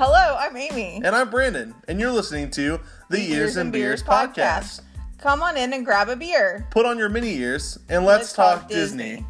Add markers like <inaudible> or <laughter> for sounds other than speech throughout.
Hello, I'm Amy. And I'm Brandon, and you're listening to the, Ears and Beers, podcast. Come on in and grab a beer. Put on your mini ears and let's, talk, Disney.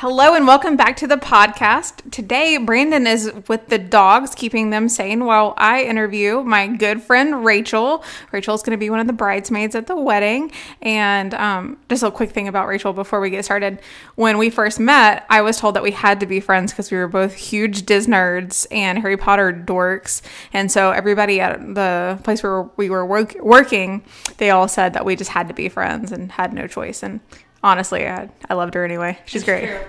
Hello and welcome back to the podcast. Today, Brandon is with the dogs, keeping them sane while I interview my good friend Rachel. Rachel's going to be one of the bridesmaids at the wedding. And um, just a quick thing about Rachel before we get started. When we first met, I was told that we had to be friends because we were both huge Disney nerds and Harry Potter dorks. And so everybody at the place where we were work- working, they all said that we just had to be friends and had no choice. And honestly, I, I loved her anyway. She's great. True.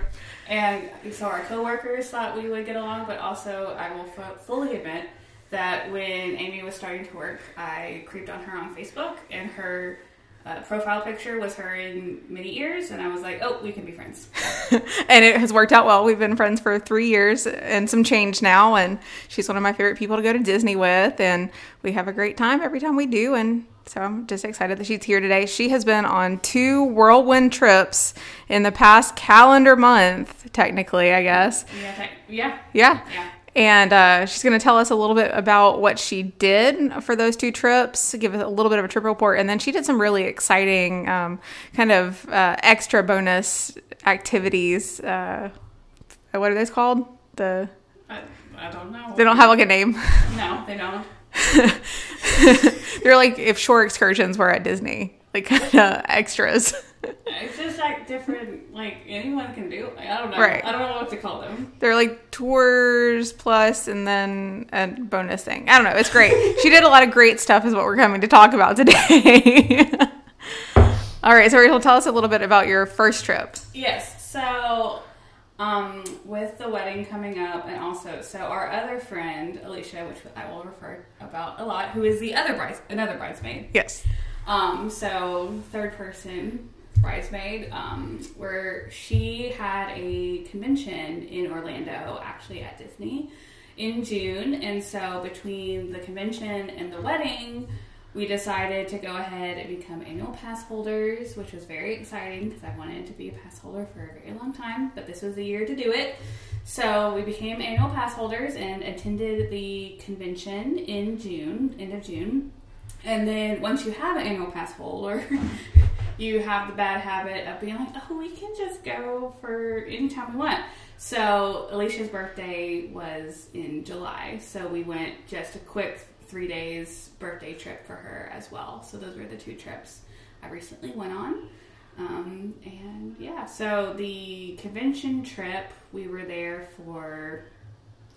And so our coworkers thought we would get along, but also I will f- fully admit that when Amy was starting to work, I creeped on her on Facebook, and her uh, profile picture was her in mini ears, and I was like, "Oh, we can be friends." <laughs> and it has worked out well. We've been friends for three years and some change now, and she's one of my favorite people to go to Disney with, and we have a great time every time we do. And so I'm just excited that she's here today. She has been on two whirlwind trips in the past calendar month, technically, I guess. Yeah, yeah, Yeah. yeah. And uh, she's going to tell us a little bit about what she did for those two trips, give us a little bit of a trip report. And then she did some really exciting um, kind of uh, extra bonus activities. Uh, what are those called? The I, I don't know. They don't have like a name. No, they don't. <laughs> They're like if shore excursions were at Disney, like kind of extras. <laughs> It's just like different. Like anyone can do. Like, I don't know. Right. I don't know what to call them. They're like tours plus and then a bonus thing. I don't know. It's great. she did a lot of great stuff, is what we're coming to talk about today. <laughs> All right, so Rachel, tell us a little bit about your first trip. Yes. So, um, with the wedding coming up, and also, so our other friend Alicia, which I will refer about a lot, who is the other bride, another bridesmaid. Yes. Um, so third person bridesmaid, um, where she had a convention in Orlando, actually at Disney, in June, and so between the convention and the wedding. We decided to go ahead and become annual pass holders, which was very exciting because I wanted to be a pass holder for a very long time, but this was the year to do it. So we became annual pass holders and attended the convention in June, end of June. And then once you have an annual pass holder, <laughs> you have the bad habit of being like, oh, we can just go for any time we want. So Alicia's birthday was in July, so we went just a quick three days birthday trip for her as well. So those were the two trips I recently went on. Um, and yeah, so the convention trip, we were there for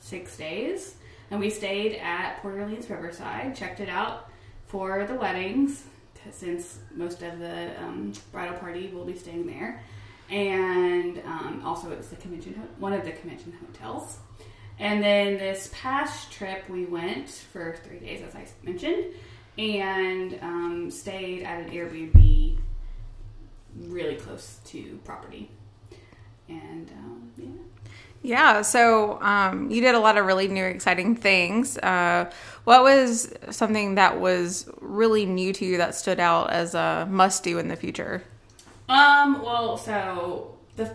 six days, and we stayed at Port Orleans Riverside, checked it out for the weddings since most of the um, bridal party will be staying there, and um, also it was the convention ho- one of the convention hotels. And then this past trip, we went for three days, as I mentioned, and um, stayed at an Airbnb really close to property. And um, yeah. Yeah, so um, you did a lot of really new, exciting things. Uh, what was something that was really new to you that stood out as a must do in the future? Um, well, so the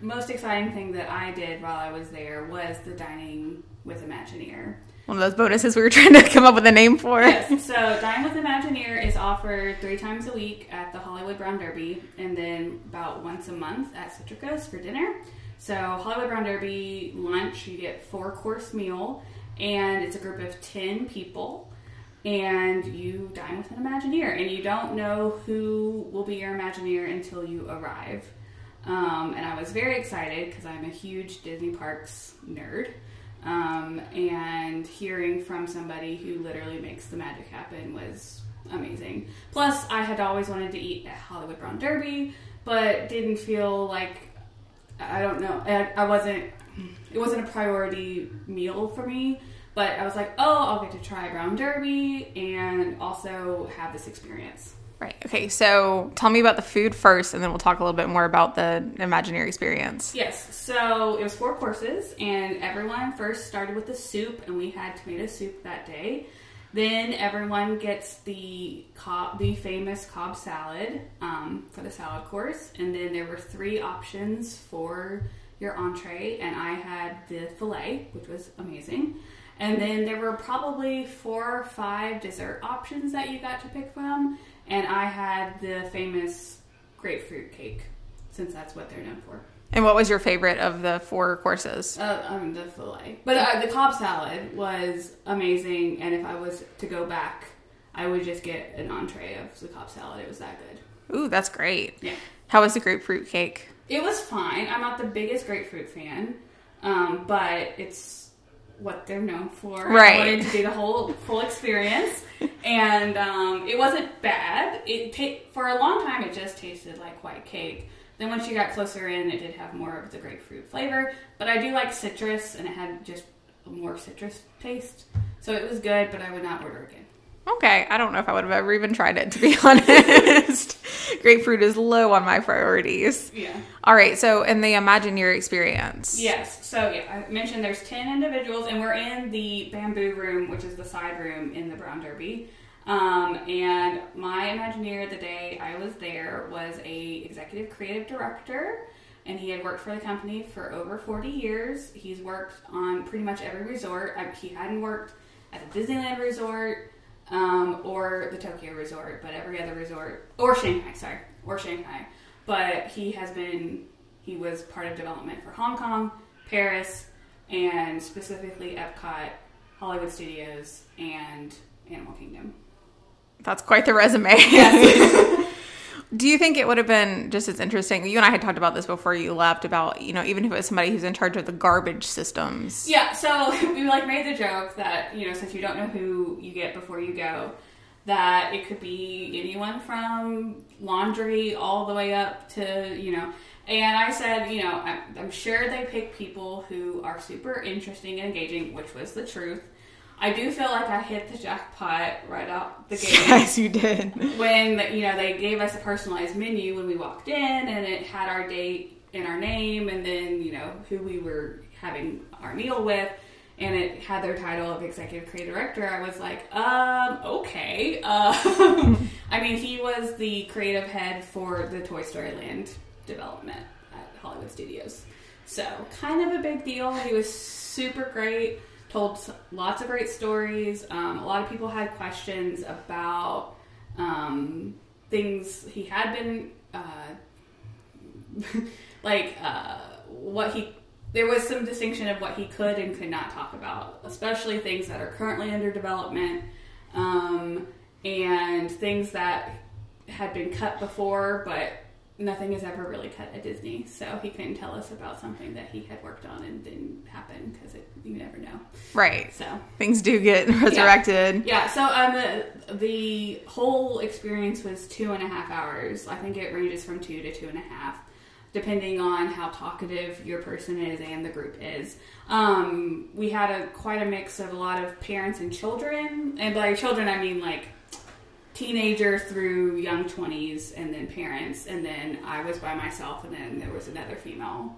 most exciting thing that I did while I was there was the dining with Imagineer. One of those bonuses we were <laughs> trying to come up with a name for. Yes, so Dine with Imagineer is offered three times a week at the Hollywood Brown Derby and then about once a month at Citricos for dinner. So, Hollywood Brown Derby lunch, you get four course meal, and it's a group of 10 people, and you dine with an Imagineer, and you don't know who will be your Imagineer until you arrive. Um, and I was very excited because I'm a huge Disney Parks nerd. Um, and hearing from somebody who literally makes the magic happen was amazing. Plus, I had always wanted to eat at Hollywood Brown Derby, but didn't feel like I don't know. I, I wasn't. It wasn't a priority meal for me. But I was like, oh, I'll get to try Brown Derby and also have this experience. Right. Okay. So tell me about the food first, and then we'll talk a little bit more about the Imagineer experience. Yes, so it was four courses, and everyone first started with the soup, and we had tomato soup that day. Then everyone gets the Cobb, the famous Cobb salad um, for the salad course, and then there were three options for your entree, and I had the filet, which was amazing. And then there were probably four or five dessert options that you got to pick from, and I had the famous grapefruit cake, since that's what they're known for. And what was your favorite of the four courses? Uh, um, the filet, but uh, the Cobb salad was amazing. And if I was to go back, I would just get an entree of the Cobb salad. It was that good. Ooh, that's great. Yeah. How was the grapefruit cake? It was fine. I'm not the biggest grapefruit fan, um, but it's what they're known for. Right. I wanted to do the whole full experience, <laughs> and um, it wasn't bad. It for a long time it just tasted like white cake. Then once you got closer in, it did have more of the grapefruit flavor. But I do like citrus, and it had just more citrus taste. So it was good, but I would not order again. Okay, I don't know if I would have ever even tried it to be <laughs> honest. Grapefruit is low on my priorities. Yeah. All right, so in the Imagineer experience. Yes. So yeah, I mentioned there's ten individuals, and we're in the bamboo room, which is the side room in the Brown Derby. Um, and my Imagineer the day I was there was a executive creative director, and he had worked for the company for over 40 years. He's worked on pretty much every resort. I, he hadn't worked at the Disneyland resort um, or the Tokyo resort, but every other resort or Shanghai, sorry, or Shanghai. But he has been he was part of development for Hong Kong, Paris, and specifically Epcot, Hollywood Studios, and Animal Kingdom. That's quite the resume. <laughs> Do you think it would have been just as interesting? You and I had talked about this before you left about, you know, even if it was somebody who's in charge of the garbage systems. Yeah, so <laughs> we like made the joke that you know since you don't know who you get before you go, that it could be anyone from laundry all the way up to you know. And I said, you know, I'm, I'm sure they pick people who are super interesting and engaging, which was the truth. I do feel like I hit the jackpot right out the <laughs> gate. Yes, you did. when you know they gave us a personalized menu when we walked in and it had our date and our name and then you know who we were having our meal with and it had their title of executive creative director i was like um okay uh, <laughs> i mean he was the creative head for the toy story land development at hollywood studios. So kind of a big deal. He was super great told lots of great stories. Um, a lot of people had questions about um, things he had been uh, <laughs> like uh, what he there was some distinction of what he could and could not talk about especially things that are currently under development um, and things that had been cut before but nothing is ever really cut at disney so he couldn't tell us about something that he had worked on and didn't happen because you never know Right. so Things do get <laughs> resurrected. yeah, so um, the, the whole experience was two and a half hours. I think it ranges from two to two and a half, depending on how talkative your person is and the group is. Um, we had a quite a mix of a lot of parents and children, and by children I mean like teenager through young 20s and then parents and then i was by myself and then there was another female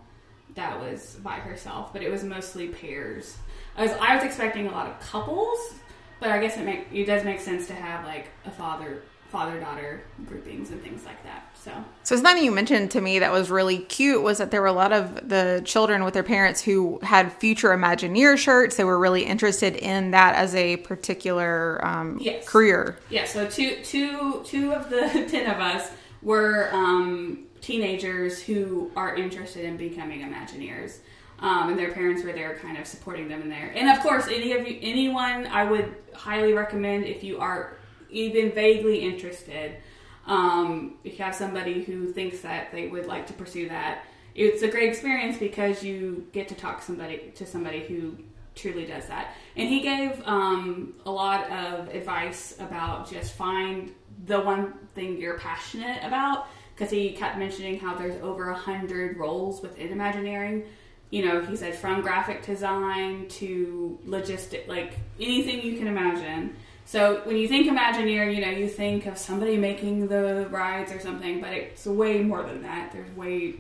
that was by herself but it was mostly pairs. I was i was expecting a lot of couples but i guess it make it does make sense to have like a father father daughter groupings and things like that so So something you mentioned to me that was really cute was that there were a lot of the children with their parents who had future Imagineer shirts. They were really interested in that as a particular um, Yes. career. Yeah, so two, two, two of the <laughs> ten of us were um, teenagers who are interested in becoming Imagineers, um, and their parents were there, kind of supporting them in there. And of course, any of you, anyone, I would highly recommend if you are even vaguely interested. Um, if you have somebody who thinks that they would like to pursue that, it's a great experience because you get to talk somebody to somebody who truly does that. And he gave um, a lot of advice about just find the one thing you're passionate about because he kept mentioning how there's over a hundred roles within Imagineering. You know, he said from graphic design to logistic, like anything you can imagine. So when you think Imagineer, you know, you think of somebody making the rides or something, but it's way more than that. There's way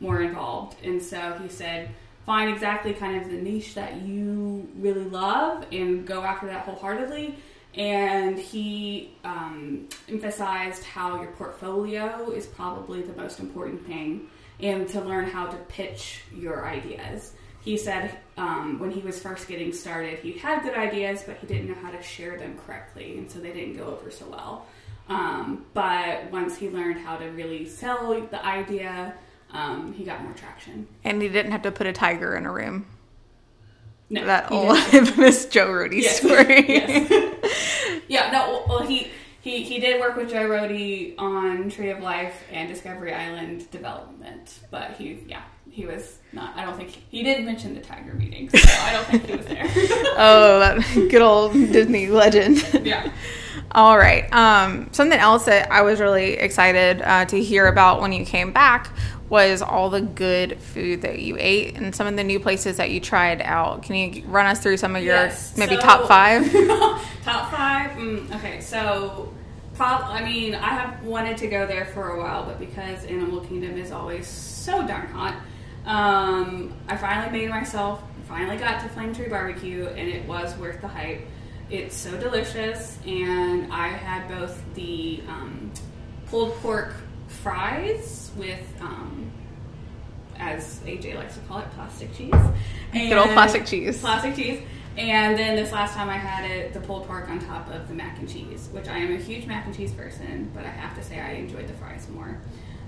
more involved. And so he said, find exactly kind of the niche that you really love and go after that wholeheartedly. and he um, emphasized how your portfolio is probably the most important thing and to learn how to pitch your ideas. He said um, when he was first getting started, he had good ideas, but he didn't know how to share them correctly, and so they didn't go over so well. Um, but once he learned how to really sell the idea, um, he got more traction. And he didn't have to put a tiger in a room. No, That old infamous <laughs> Joe Rohde Yes. story. <laughs> Yes. <laughs> yeah, no, well, he, he, he did work with Joe Rohde on Tree of Life and Discovery Island development, but he, yeah, he was not, I don't think, he didn't mention the tiger meeting, so I don't think he was there. <laughs> oh, that <laughs> good old Disney legend. <laughs> yeah. All right. Um, something else that I was really excited uh, to hear about when you came back was all the good food that you ate and some of the new places that you tried out. Can you run us through some of your Yes, maybe so- top five? top five? Mm, okay, so, prob- I mean, I have wanted to go there for a while, but because Animal Kingdom is always so darn hot, um, I finally made myself, finally got to Flame Tree Barbecue, and it was worth the hype. It's so delicious, and I had both the um, pulled pork fries with, um, as AJ likes to call it, plastic cheese. Good old plastic cheese. Plastic cheese. And then this last time I had it, the pulled pork on top of the mac and cheese, which I am a huge mac and cheese person, but I have to say I enjoyed the fries more.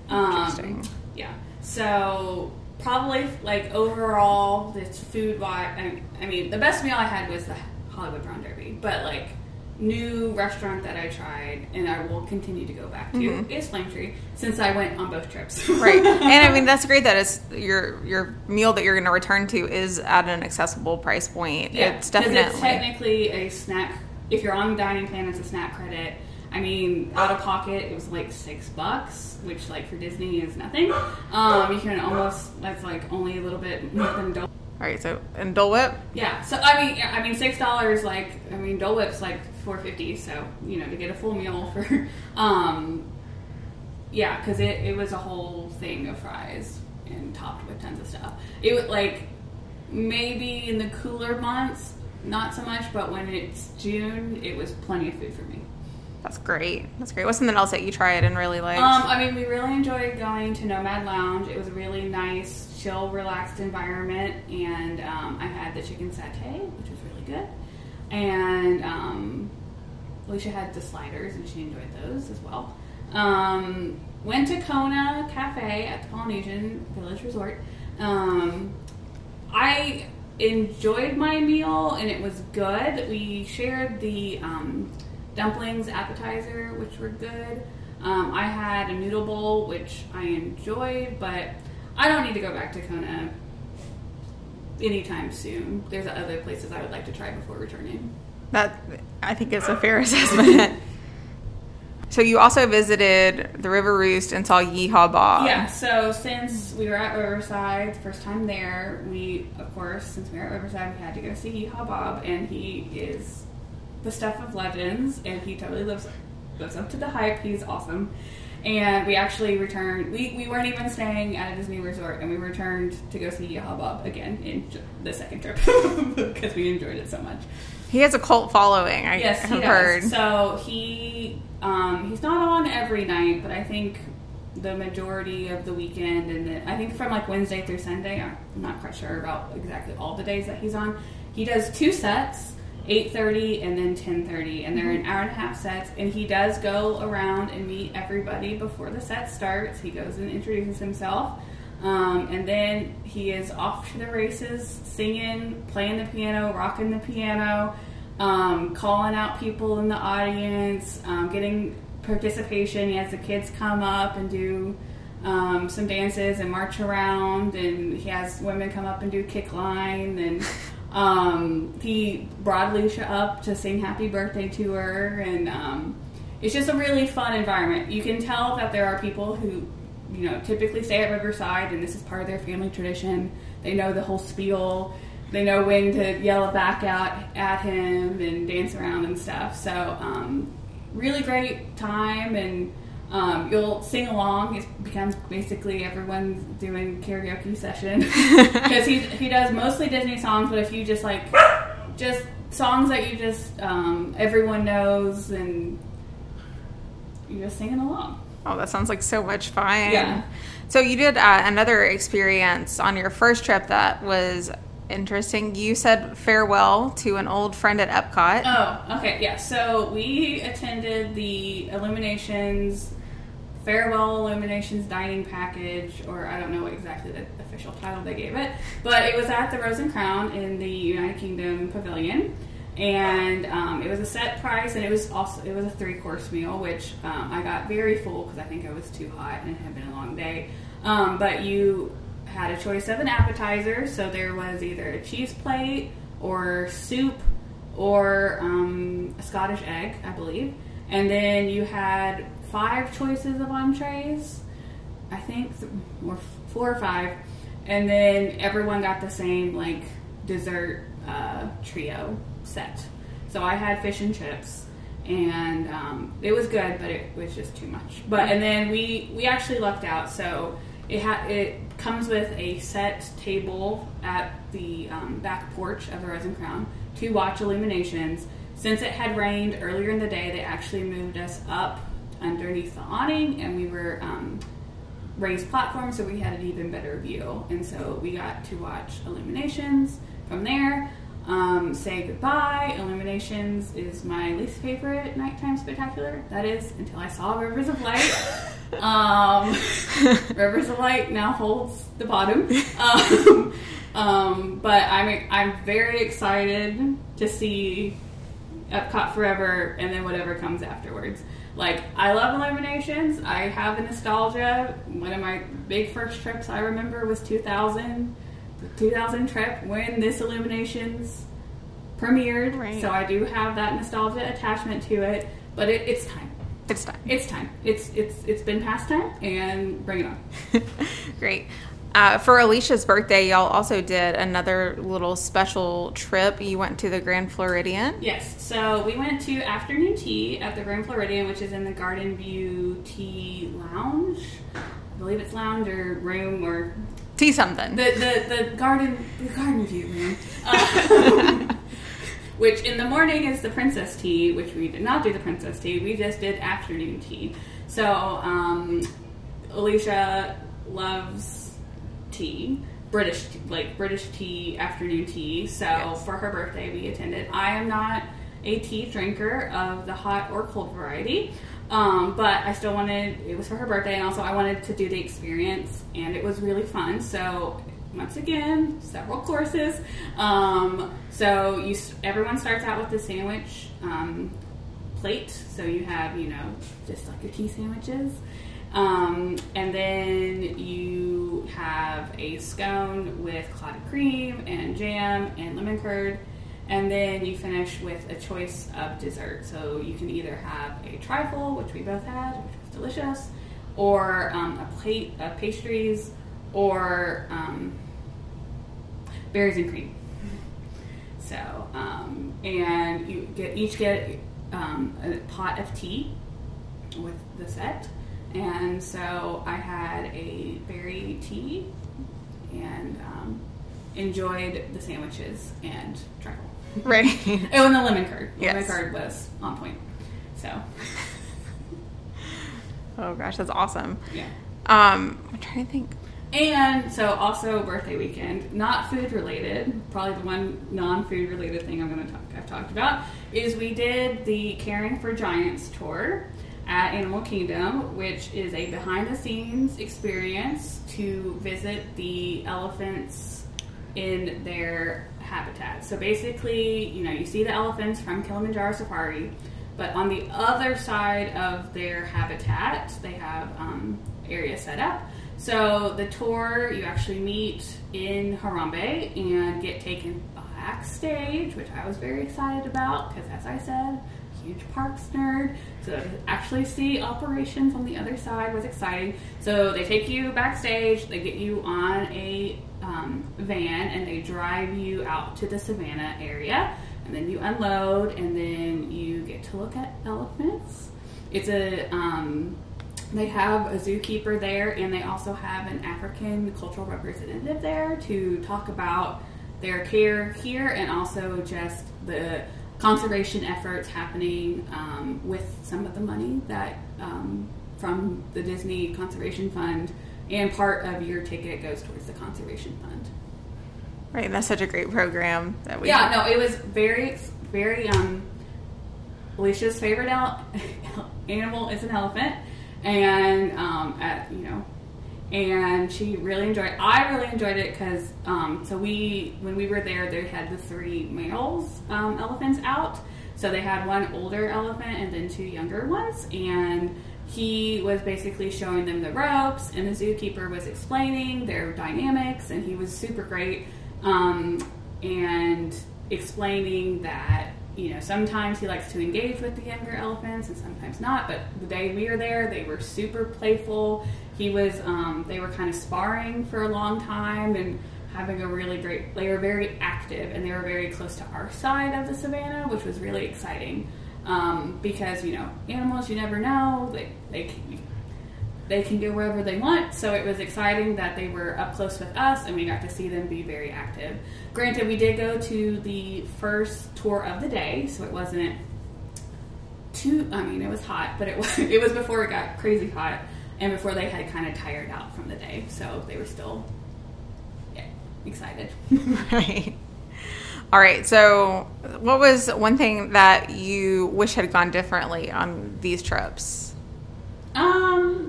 Um, Interesting. Yeah. So probably like overall, this food wise, I, I mean, the best meal I had was the Hollywood Brown Derby, but like new restaurant that I tried and I will continue to go back to is Flame Tree since I went on both trips. Mm-hmm. right. And I mean <laughs> that's great that it's your your meal that you're going to return to is at an accessible price point. Yeah, it's definitely it's technically a snack. If you're on the dining plan, it's a snack credit. I mean, out of pocket, it was like six bucks, which like for Disney is nothing. Um, you can almost that's like only a little bit more than Dole. All right. So and Dole Whip. Yeah, so I mean, yeah, I mean, six dollars. Like, I mean, Dole Whip's like four fifty. So you know, to get a full meal for, <laughs> um, yeah, because it, it was a whole thing of fries and topped with tons of stuff. It would like maybe in the cooler months, not so much, but when it's June, it was plenty of food for me. That's great. That's great. What's something else that you tried and really liked? Um, I mean, we really enjoyed going to Nomad Lounge. It was a really nice, chill, relaxed environment, and um, I had the chicken satay, which was really good. And um, Alicia had the sliders, and she enjoyed those as well. Um, went to Kona Cafe at the Polynesian Village Resort. Um, I enjoyed my meal and it was good. We shared the um, dumplings appetizer, which were good. Um, I had a noodle bowl, which I enjoyed, but I don't need to go back to Kona anytime soon. There's other places I would like to try before returning. that I think is a fair <laughs> assessment. so you also visited the River Roost and saw Yeehaw Bob. Yeah, so since we were at Riverside, the first time there, we, of course, since we were at Riverside, we had to go see Yeehaw Bob, and he is the stuff of legends, and he totally lives lives up to the hype. He's awesome. And we actually returned, we, we weren't even staying at a Disney resort, and we returned to go see Yeehaw Bob again in the second trip <laughs> because we enjoyed it so much. He has a cult following. I Yes, have heard. So he um, he's not on every night, but I think the majority of the weekend, and then I think from like Wednesday through Sunday. I'm not quite sure about exactly all the days that he's on. He does two sets. 8.30 and then 10.30 and they're an hour and a half sets and he does go around and meet everybody before the set starts he goes and introduces himself um, and then he is off to the races singing playing the piano rocking the piano um, calling out people in the audience, um, getting participation. He has the kids come up and do um, some dances and march around, and he has women come up and do kick line. And <laughs> um, he brought Alicia up to sing happy birthday to her, and um, it's just a really fun environment. You can tell that there are people who you know, typically stay at Riverside, and this is part of their family tradition. They know the whole spiel. They know when to yell back out at him and dance around and stuff. So, um, really great time, and um, you'll sing along. It becomes basically everyone's doing karaoke session <laughs> because he he does mostly Disney songs. But if you just like just songs that you just um, everyone knows and you're just singing along. Oh, that sounds like so much fun. Yeah. So you did uh, another experience on your first trip that was interesting. You said farewell to an old friend at Epcot. Oh, okay, yeah. So we attended the Illuminations farewell Illuminations dining package, or I don't know exactly the official title they gave it, but it was at the Rose and Crown in the United Kingdom Pavilion. And um, it was a set price, and it was also it was a three course meal, which um, I got very full because I think I was too hot and it had been a long day. Um, but you had a choice of an appetizer, so there was either a cheese plate or soup or um, a Scottish egg, I believe. And then you had five choices of entrees, I think, or four or five. And then everyone got the same, like, dessert uh, trio set. So I had fish and chips. And um, it was good, but it was just too much. But and then we we actually lucked out. So it ha- it comes with a set table at the um, back porch of the Rose and Crown to watch illuminations. Since it had rained earlier in the day, they actually moved us up underneath the awning, and we were um, raised platform, so we had an even better view. And so we got to watch illuminations from there. Um, say goodbye. Illuminations is my least favorite nighttime spectacular. That is until I saw Rivers of Light. <laughs> um, Rivers of Light now holds the bottom. Um, um, but I'm I'm very excited to see Epcot Forever and then whatever comes afterwards. Like I love Illuminations. I have a nostalgia. One of my big first trips I remember was 2000, the 2000 trip when this Illuminations premiered. Right. So I do have that nostalgia attachment to it. But it, it's time. It's time. It's time. It's it's it's been past time, and bring it on. <laughs> Great. Uh, for Alicia's birthday, y'all also did another little special trip. You went to the Grand Floridian. Yes, so we went to afternoon tea at the Grand Floridian, which is in the Garden View Tea Lounge. I believe it's lounge or room or Tea something. the the, the garden the Garden View room. <laughs> Um, <laughs> which in the morning is the princess tea, which we did not do the princess tea. We just did afternoon tea. So um, Alicia loves tea, British like British tea, afternoon tea. So Yes. for her birthday, we attended. I am not a tea drinker of the hot or cold variety. Um, but I still wanted, it was for her birthday, and also I wanted to do the experience, and it was really fun. So, once again, several courses. Um, so, you everyone starts out with the sandwich um, plate. So, you have, you know, just like your tea sandwiches. Um, and then you have a scone with clotted cream and jam and lemon curd. And then you finish with a choice of dessert. So you can either have a trifle, which we both had, which was delicious, or um, a plate of pastries, or um, berries and cream. So, um, and you get each get um, a pot of tea with the set. And so I had a berry tea and um, enjoyed the sandwiches and trifle. <laughs> Right. Oh, and the lemon curd. The Lemon Yes. curd was on point. So, <laughs> oh gosh, that's awesome. yeah. Um, I'm trying to think. And so, also birthday weekend, not food related. Probably the one non-food related thing I'm going to talk. I've talked about is we did the Caring for Giants tour at Animal Kingdom, which is a behind-the-scenes experience to visit the elephants in their habitat. So basically, you know, you see the elephants from Kilimanjaro Safari, but on the other side of their habitat, they have um, area set up. So the tour, you actually meet in Harambe and get taken backstage, which I was very excited about because, as I said, huge parks nerd. So to actually see operations on the other side was exciting. So they take you backstage, they get you on a um, van, and they drive you out to the savannah area. And then you unload, and then you get to look at elephants. It's a um, they have a zookeeper there, and they also have an African cultural representative there to talk about their care here and also just the conservation efforts happening um, with some of the money that um, from the Disney Conservation Fund and part of your ticket goes towards the conservation fund. Right, and that's such a great program that we Yeah, no, it was very, very. Um, Alicia's favorite <laughs> animal is an elephant, and um, at you know, and she really enjoyed. I really enjoyed it because um, so we when we were there, they had the three males um, elephants out. So they had one older elephant and then two younger ones, and he was basically showing them the ropes, and the zookeeper was explaining their dynamics, and he was super great, um, and explaining that you know sometimes he likes to engage with the younger elephants and sometimes not. But the day we were there, they were super playful. He was, um, they were kind of sparring for a long time and having a really great. They were very active and they were very close to our side of the savannah, which was really exciting um, because you know animals you never know they they they can go wherever they want. So it was exciting that they were up close with us and we got to see them be very active. Granted, we did go to the first tour of the day, so it wasn't too. I mean, it was hot, but it <laughs> was it was before it got crazy hot and before they had kind of tired out from the day, so they were still yeah excited. <laughs> Right. All right. So, what was one thing that you wish had gone differently on these trips? Um,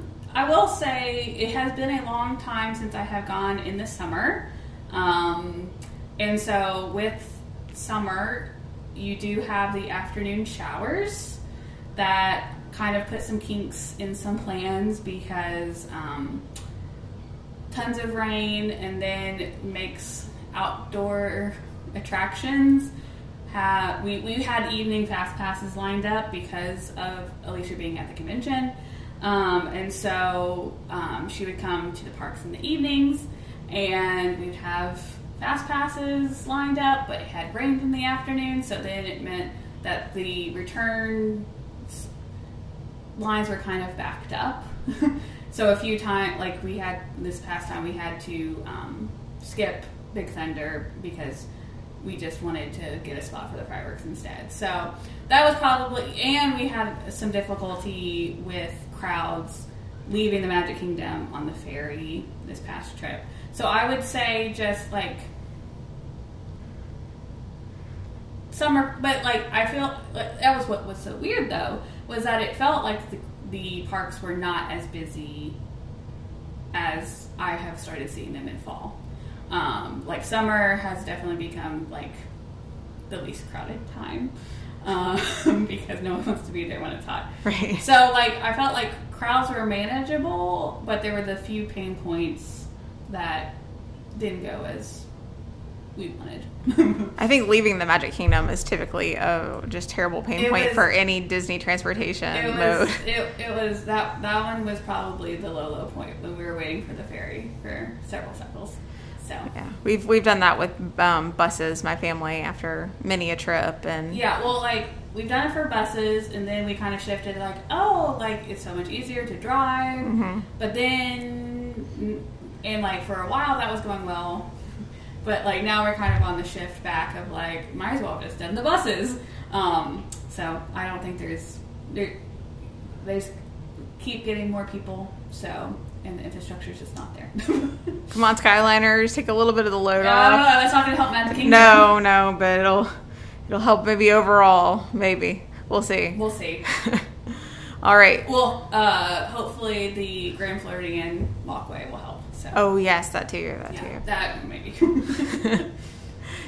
I will say it has been a long time since I have gone in the summer. Um, and so with summer, you do have the afternoon showers that kind of put some kinks in some plans because um, tons of rain and then makes outdoor attractions have we, we had evening fast passes lined up because of Alicia being at the convention. Um, and so um, she would come to the parks in the evenings and we'd have fast passes lined up, but it had rained in the afternoon, so then it meant that the return lines were kind of backed up. <laughs> so a few times, like we had this past time, we had to um, skip Big Thunder because we just wanted to get a spot for the fireworks instead. So that was probably, and we had some difficulty with crowds leaving the Magic Kingdom on the ferry this past trip. So I would say just like summer, but like I feel like that was what was so weird though was that it felt like the, the parks were not as busy as I have started seeing them in fall. Um, like summer has definitely become like the least crowded time um, <laughs> because no one wants to be there when it's hot. Right. So like I felt like crowds were manageable, but there were the few pain points that didn't go as we wanted. <laughs> I think leaving the Magic Kingdom is typically a just terrible pain It point was- for any Disney transportation it mode. was it, it was that that one was probably the low low point when we were waiting for the ferry for several cycles. So Yeah, we've we've done that with um, buses. My family after many a trip, and Yeah, well, like we've done it for buses, and then we kind of shifted, like, oh, like it's so much easier to drive. Mm-hmm. But then, and like for a while that was going well, but like now we're kind of on the shift back of like, might as well have just done the buses. Um, so I don't think there's there, they keep getting more people, so and the infrastructure is just not there. <laughs> come on, Skyliners, take a little bit of the load no, off. that's not gonna help Magic Kingdom. No, no, but it'll it'll help maybe overall. Maybe we'll see. we'll see. <laughs> All right. Well, uh, hopefully the Grand Floridian walkway will help. So Oh yes, that too. That yeah, too. that maybe. <laughs>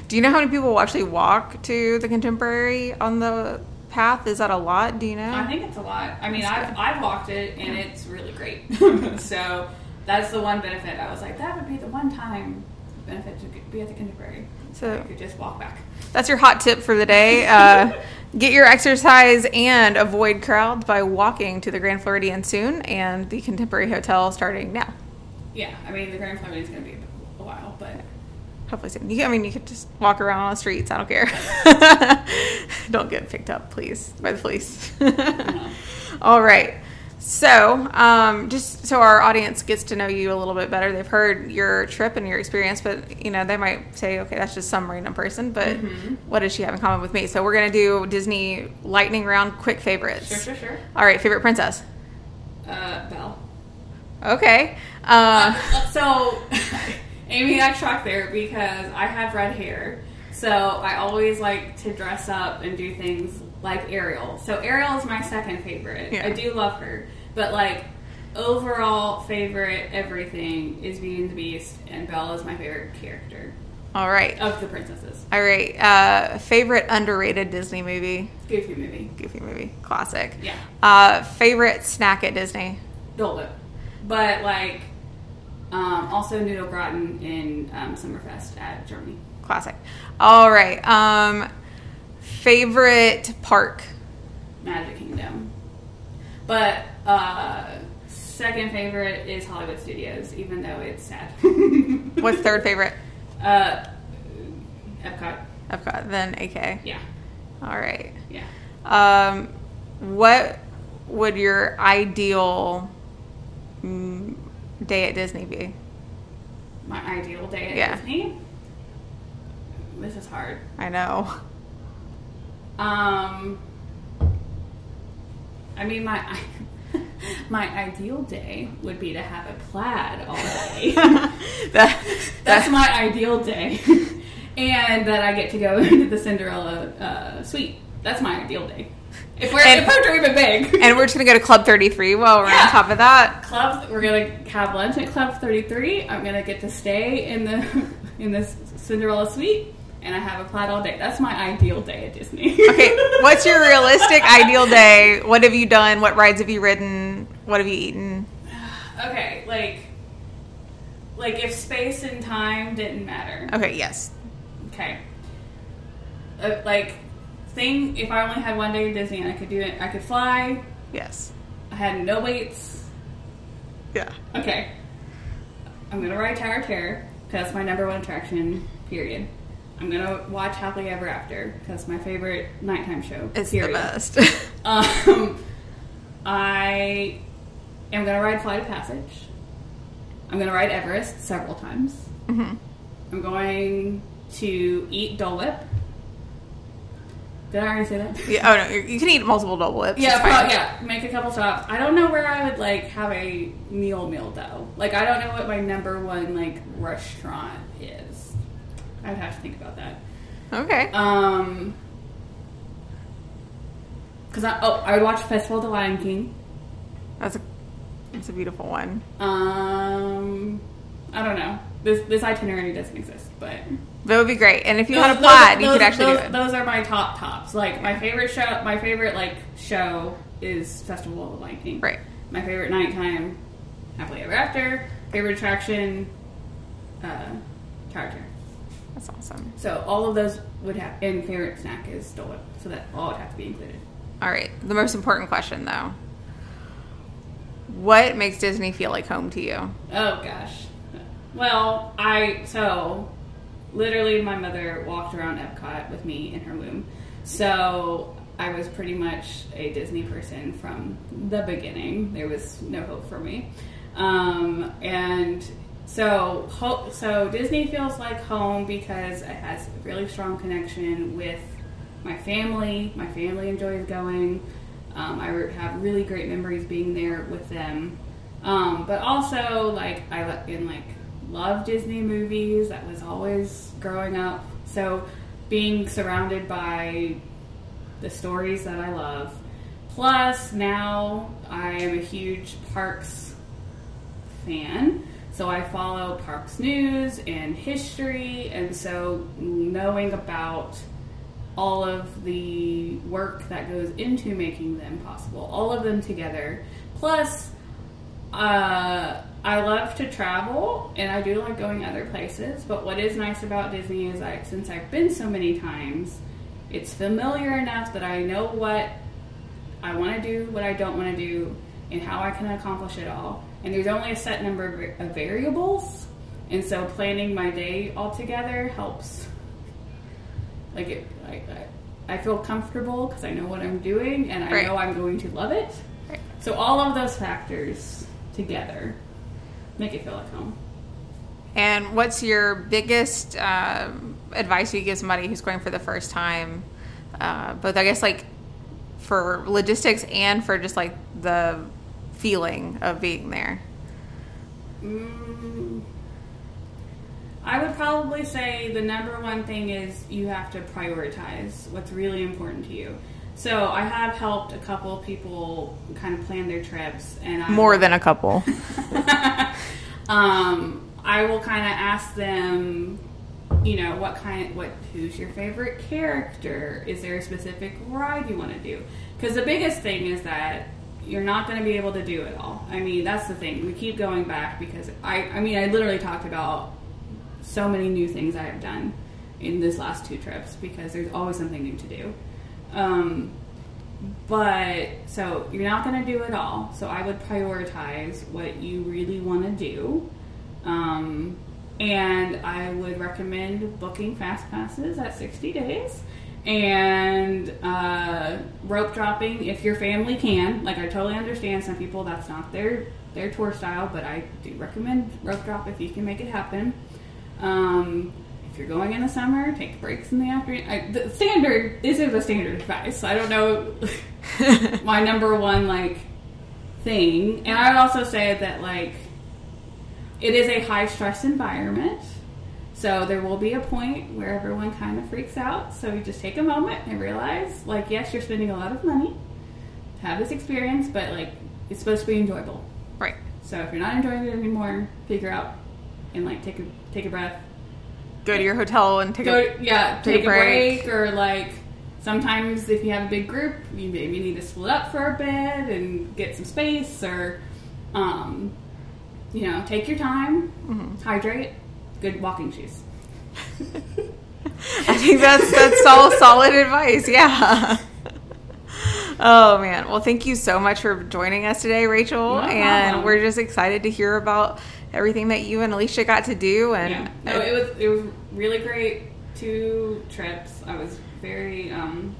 Do you know how many people will actually walk to the Contemporary on the path? Is that a lot? Do you know? I think it's a lot. I mean, I've. I've walked it and it's really great. <laughs> <laughs> so that's the one benefit. I was like, that would be the one time benefit to be at the Contemporary. So- I could just walk back. That's your hot tip for the day. <laughs> Uh, get your exercise and avoid crowds by walking to the Grand Floridian soon and the Contemporary Hotel starting now. Yeah, I mean, the Grand Floridian is going to be a while, but Hopefully soon. You, I mean, you could just walk around on the streets. I don't care. <laughs> don't get picked up, please, by the police. <laughs> All right. So, um, just so our audience gets to know you a little bit better, they've heard your trip and your experience, but you know they might say, "Okay, that's just some random person." But Mm-hmm. what does she have in common with me? So we're gonna do Disney lightning round, quick favorites. Sure, sure, sure. All right, favorite princess. Uh, Belle. Okay. Uh, so <laughs> Amy got shocked there because I have red hair. So I always like to dress up and do things like Ariel. So Ariel is my second favorite. Yeah. I do love her. But like overall favorite everything is Beauty and the Beast and Belle is my favorite character all right. of the princesses. All right. Uh, favorite underrated Disney movie. Goofy movie. Goofy movie. Classic. Yeah. Uh, favorite snack at Disney. Dole Whip. But like um, also Noodle Gratin in um, Sommerfest at Germany. Classic. All right. Um, favorite park. Magic Kingdom. But uh, second favorite is Hollywood Studios, even though it's sad. <laughs> What's third favorite? uh, Epcot. Epcot. Then AK. Yeah, All right. yeah. Um, what would your ideal mm, day at Disney be? My ideal day at Yeah. Disney. This is hard. I know. Um, I mean, my <laughs> my ideal day would be to have a plaid all day. <laughs> That, That's my ideal day. <laughs> and that I get to go into the Cinderella uh, suite. That's my ideal day. <laughs> If we're, And- if we're dreaming big. <laughs> and we're just gonna go to Club Thirty Three while we're Yeah. on top of that. Club, we're gonna have lunch at Club 33. I'm gonna get to stay in the <laughs> in this Cinderella suite, and I have a plaid all day. That's my ideal day at Disney. Okay, what's your realistic ideal day? What have you done? What rides have you ridden? What have you eaten? <sighs> okay, like like if space and time didn't matter. Okay, yes. Okay. Uh, like thing if I only had one day at Disney and I could do it, I could fly. Yes. I had no weights. Yeah. Okay. I'm gonna ride Tower of Terror because that's my number one attraction. Period. I'm gonna watch Happily Ever After because my favorite nighttime show. It's period. the best. <laughs> Um, I am gonna ride Flight of Passage. I'm gonna ride Everest several times. hmm I'm going to eat Dole Whip. Did I already say that? Yeah, oh no, you can eat multiple Dole Whips. Yeah, yeah. Make a couple stops. I don't know where I would like have a meal meal though. Like I don't know what my number one like restaurant is. I'd have to think about that. Okay. Um, because I oh I would watch Festival of the Lion King. That's a that's a beautiful one. Um, I don't know. This this itinerary doesn't exist, but That would be great. And if you Those- had a those- plaid, you those- could actually those, do it. Those are my top tops. Like my favorite show, my favorite like show is Festival of the Lion King. Right. My favorite nighttime, Happily Ever After. Favorite attraction, uh, Tower Terror. That's awesome. So all of those would have. And favorite snack is Whip. So that all would have to be included. All right. The most important question, though. What makes Disney feel like home to you? Oh gosh. Well, I so literally my mother walked around Epcot with me in her womb. So I was pretty much a Disney person from the beginning. There was no hope for me. Um, and so ho- so Disney feels like home because it has a really strong connection with my family. My family enjoys going. Um, I have really great memories being there with them. Um, but also, like I in like love Disney movies. That was always growing up. So being surrounded by the stories that I love. Plus, now I am a huge parks fan. So I follow parks news and history, and so knowing about all of the work that goes into making them possible, all of them together. Plus, uh, I love to travel and I do like going other places. But what is nice about Disney is I, since I've been so many times, it's familiar enough that I know what I want to do, what I don't want to do, and how I can accomplish it all. And there's only a set number of variables, and so planning my day all together helps. Like it, I, I, I feel comfortable because I know what I'm doing, and I Right. know I'm going to love it. Right. So all of those factors together make it feel like home. And what's your biggest uh, advice you give somebody who's going for the first time? Uh, both, I guess, like for logistics and for just like the feeling of being there. Mm, I would probably say the number one thing is you have to prioritize what's really important to you. So I have helped a couple of people kind of plan their trips, and I More than a couple. <laughs> um, I will kind of ask them, you know, what kind, what, who's your favorite character? Is there a specific ride you want to do? Because the biggest thing is that you're not going to be able to do it all. I mean, that's the thing. We keep going back because I, I mean, I literally talked about so many new things I have done in this last two trips because there's always something new to do. Um, but so you're not going to do it all. So I would prioritize what you really want to do. Um, and I would recommend booking fast passes at 60 days and uh, rope dropping if your family can. Like I totally understand some people that's not their their tour style, but I do recommend rope drop if you can make it happen. Um, you're going in the summer, take breaks in the afternoon. I, the standard this is a standard advice. I don't know <laughs> my number one like thing, and I would also say that like it is a high stress environment. So there will be a point where everyone kind of freaks out. So you just take a moment and realize, like, yes, you're spending a lot of money to have this experience, but like, it's supposed to be enjoyable. right. So if you're not enjoying it anymore, figure out and like take a take a breath. Go to your hotel and take Go, a. yeah, take a take, a break. or like sometimes if you have a big group, you maybe need to split up for a bit and get some space, or um, you know, take your time, hydrate, good walking shoes. <laughs> I think that's that's all solid advice. Yeah. <laughs> Oh man. Well, thank you so much for joining us today, Rachel. And we're just excited to hear about everything that you and Alicia got to do. And Yeah, no, it was it was really great. Two trips. I was very um,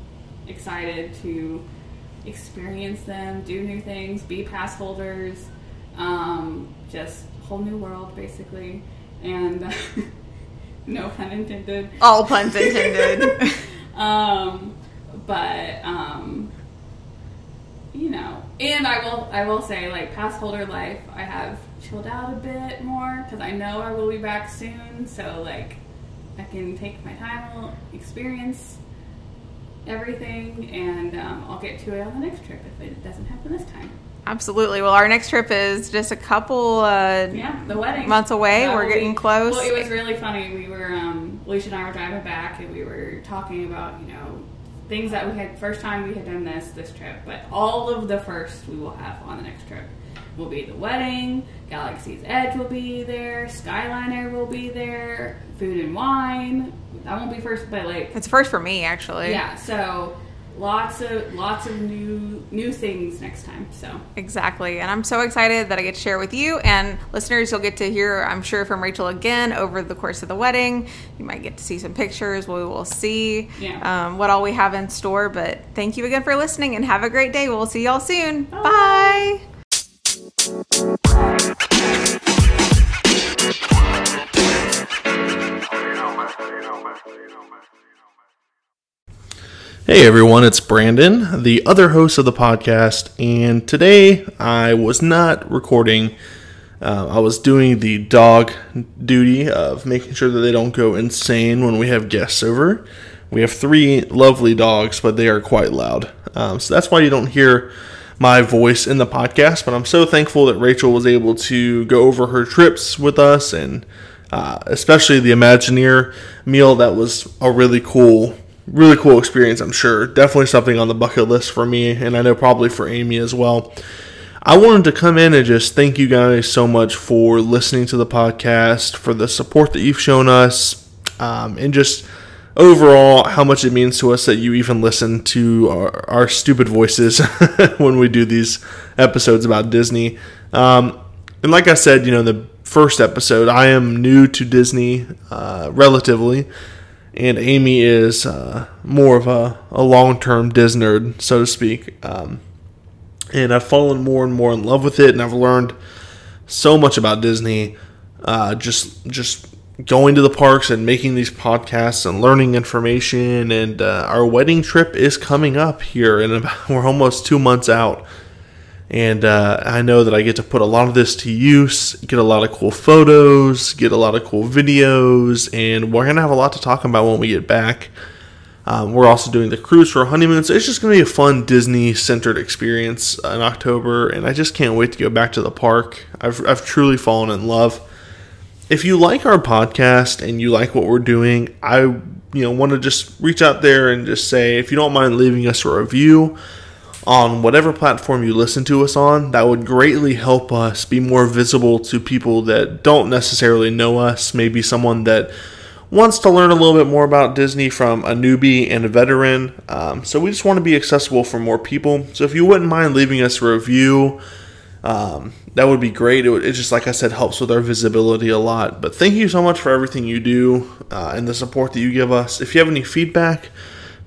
excited to experience them, do new things, be pass holders, um, just whole new world basically, and <laughs> no pun intended. all puns intended. <laughs> <laughs> Um, but um, you know, and I will I will say like pass holder life, I have chilled out a bit more because I know I will be back soon. So like, I can take my time, I'll experience everything, and um, I'll get to it on the next trip if it doesn't happen this time. Absolutely. Well, our next trip is just a couple uh, Yeah, the wedding months away. We're getting close. Well, it was really funny. We were um, Alicia and I were driving back, and we were talking about you know things that we had first time we had done this this trip, but all of the first we will have on the next trip will be the wedding. Galaxy's Edge will be there. Skyliner will be there. Food and wine. That won't be first, but like it's first for me, actually. yeah. So lots of lots of new new things next time. So Exactly. And I'm so excited that I get to share with you and listeners. You'll get to hear, I'm sure, from Rachel again over the course of the wedding. You might get to see some pictures. We will see Yeah. um, what all we have in store. But thank you again for listening and have a great day. We'll see y'all soon. Bye. Hey everyone, it's Brandon, the other host of the podcast, and today I was not recording. Uh, I was doing the dog duty of making sure that they don't go insane when we have guests over. We have three lovely dogs, but they are quite loud. Um, so that's why you don't hear my voice in the podcast. But I'm so thankful that Rachel was able to go over her trips with us and uh, especially the Imagineer meal. That was a really cool, really cool experience. I'm sure, definitely something on the bucket list for me, and I know probably for Amy as well. I wanted to come in and just thank you guys so much for listening to the podcast, for the support that you've shown us, um, and just overall how much it means to us that you even listen to our, our stupid voices <laughs> when we do these episodes about Disney. Um, and like I said, you know, the first episode, I am new to Disney uh, relatively, and Amy is uh, more of a, a long term Disney nerd, so to speak. Um, and I've fallen more and more in love with it, and I've learned so much about Disney. Uh, just just going to the parks and making these podcasts and learning information. And uh, our wedding trip is coming up here, and <laughs> we're almost two months out. And uh, I know that I get to put a lot of this to use, get a lot of cool photos, get a lot of cool videos, and we're gonna have a lot to talk about when we get back. Um, we're also doing the cruise for honeymoon, so it's just going to be a fun Disney centered experience in October, and I just can't wait to go back to the park. I've, I've truly fallen in love. If you like our podcast and you like what we're doing, I you know want to just reach out there and just say if you don't mind leaving us a review on whatever platform you listen to us on, that would greatly help us be more visible to people that don't necessarily know us, maybe someone that wants to learn a little bit more about Disney from a newbie and a veteran. Um, so we just want to be accessible for more people. So if you wouldn't mind leaving us a review, um, that would be great. It, would, it, just, like I said, helps with our visibility a lot. But thank you so much for everything you do uh, and the support that you give us. If you have any feedback,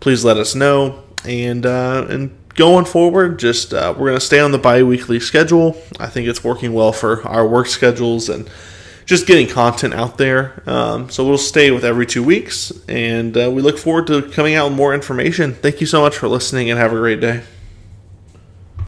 please let us know. And uh, and going forward, just uh, we're going to stay on the bi-weekly schedule. I think it's working well for our work schedules and just getting content out there. Um, so we'll stay with every two weeks, and uh, we look forward to coming out with more information. Thank you so much for listening, and have a great day.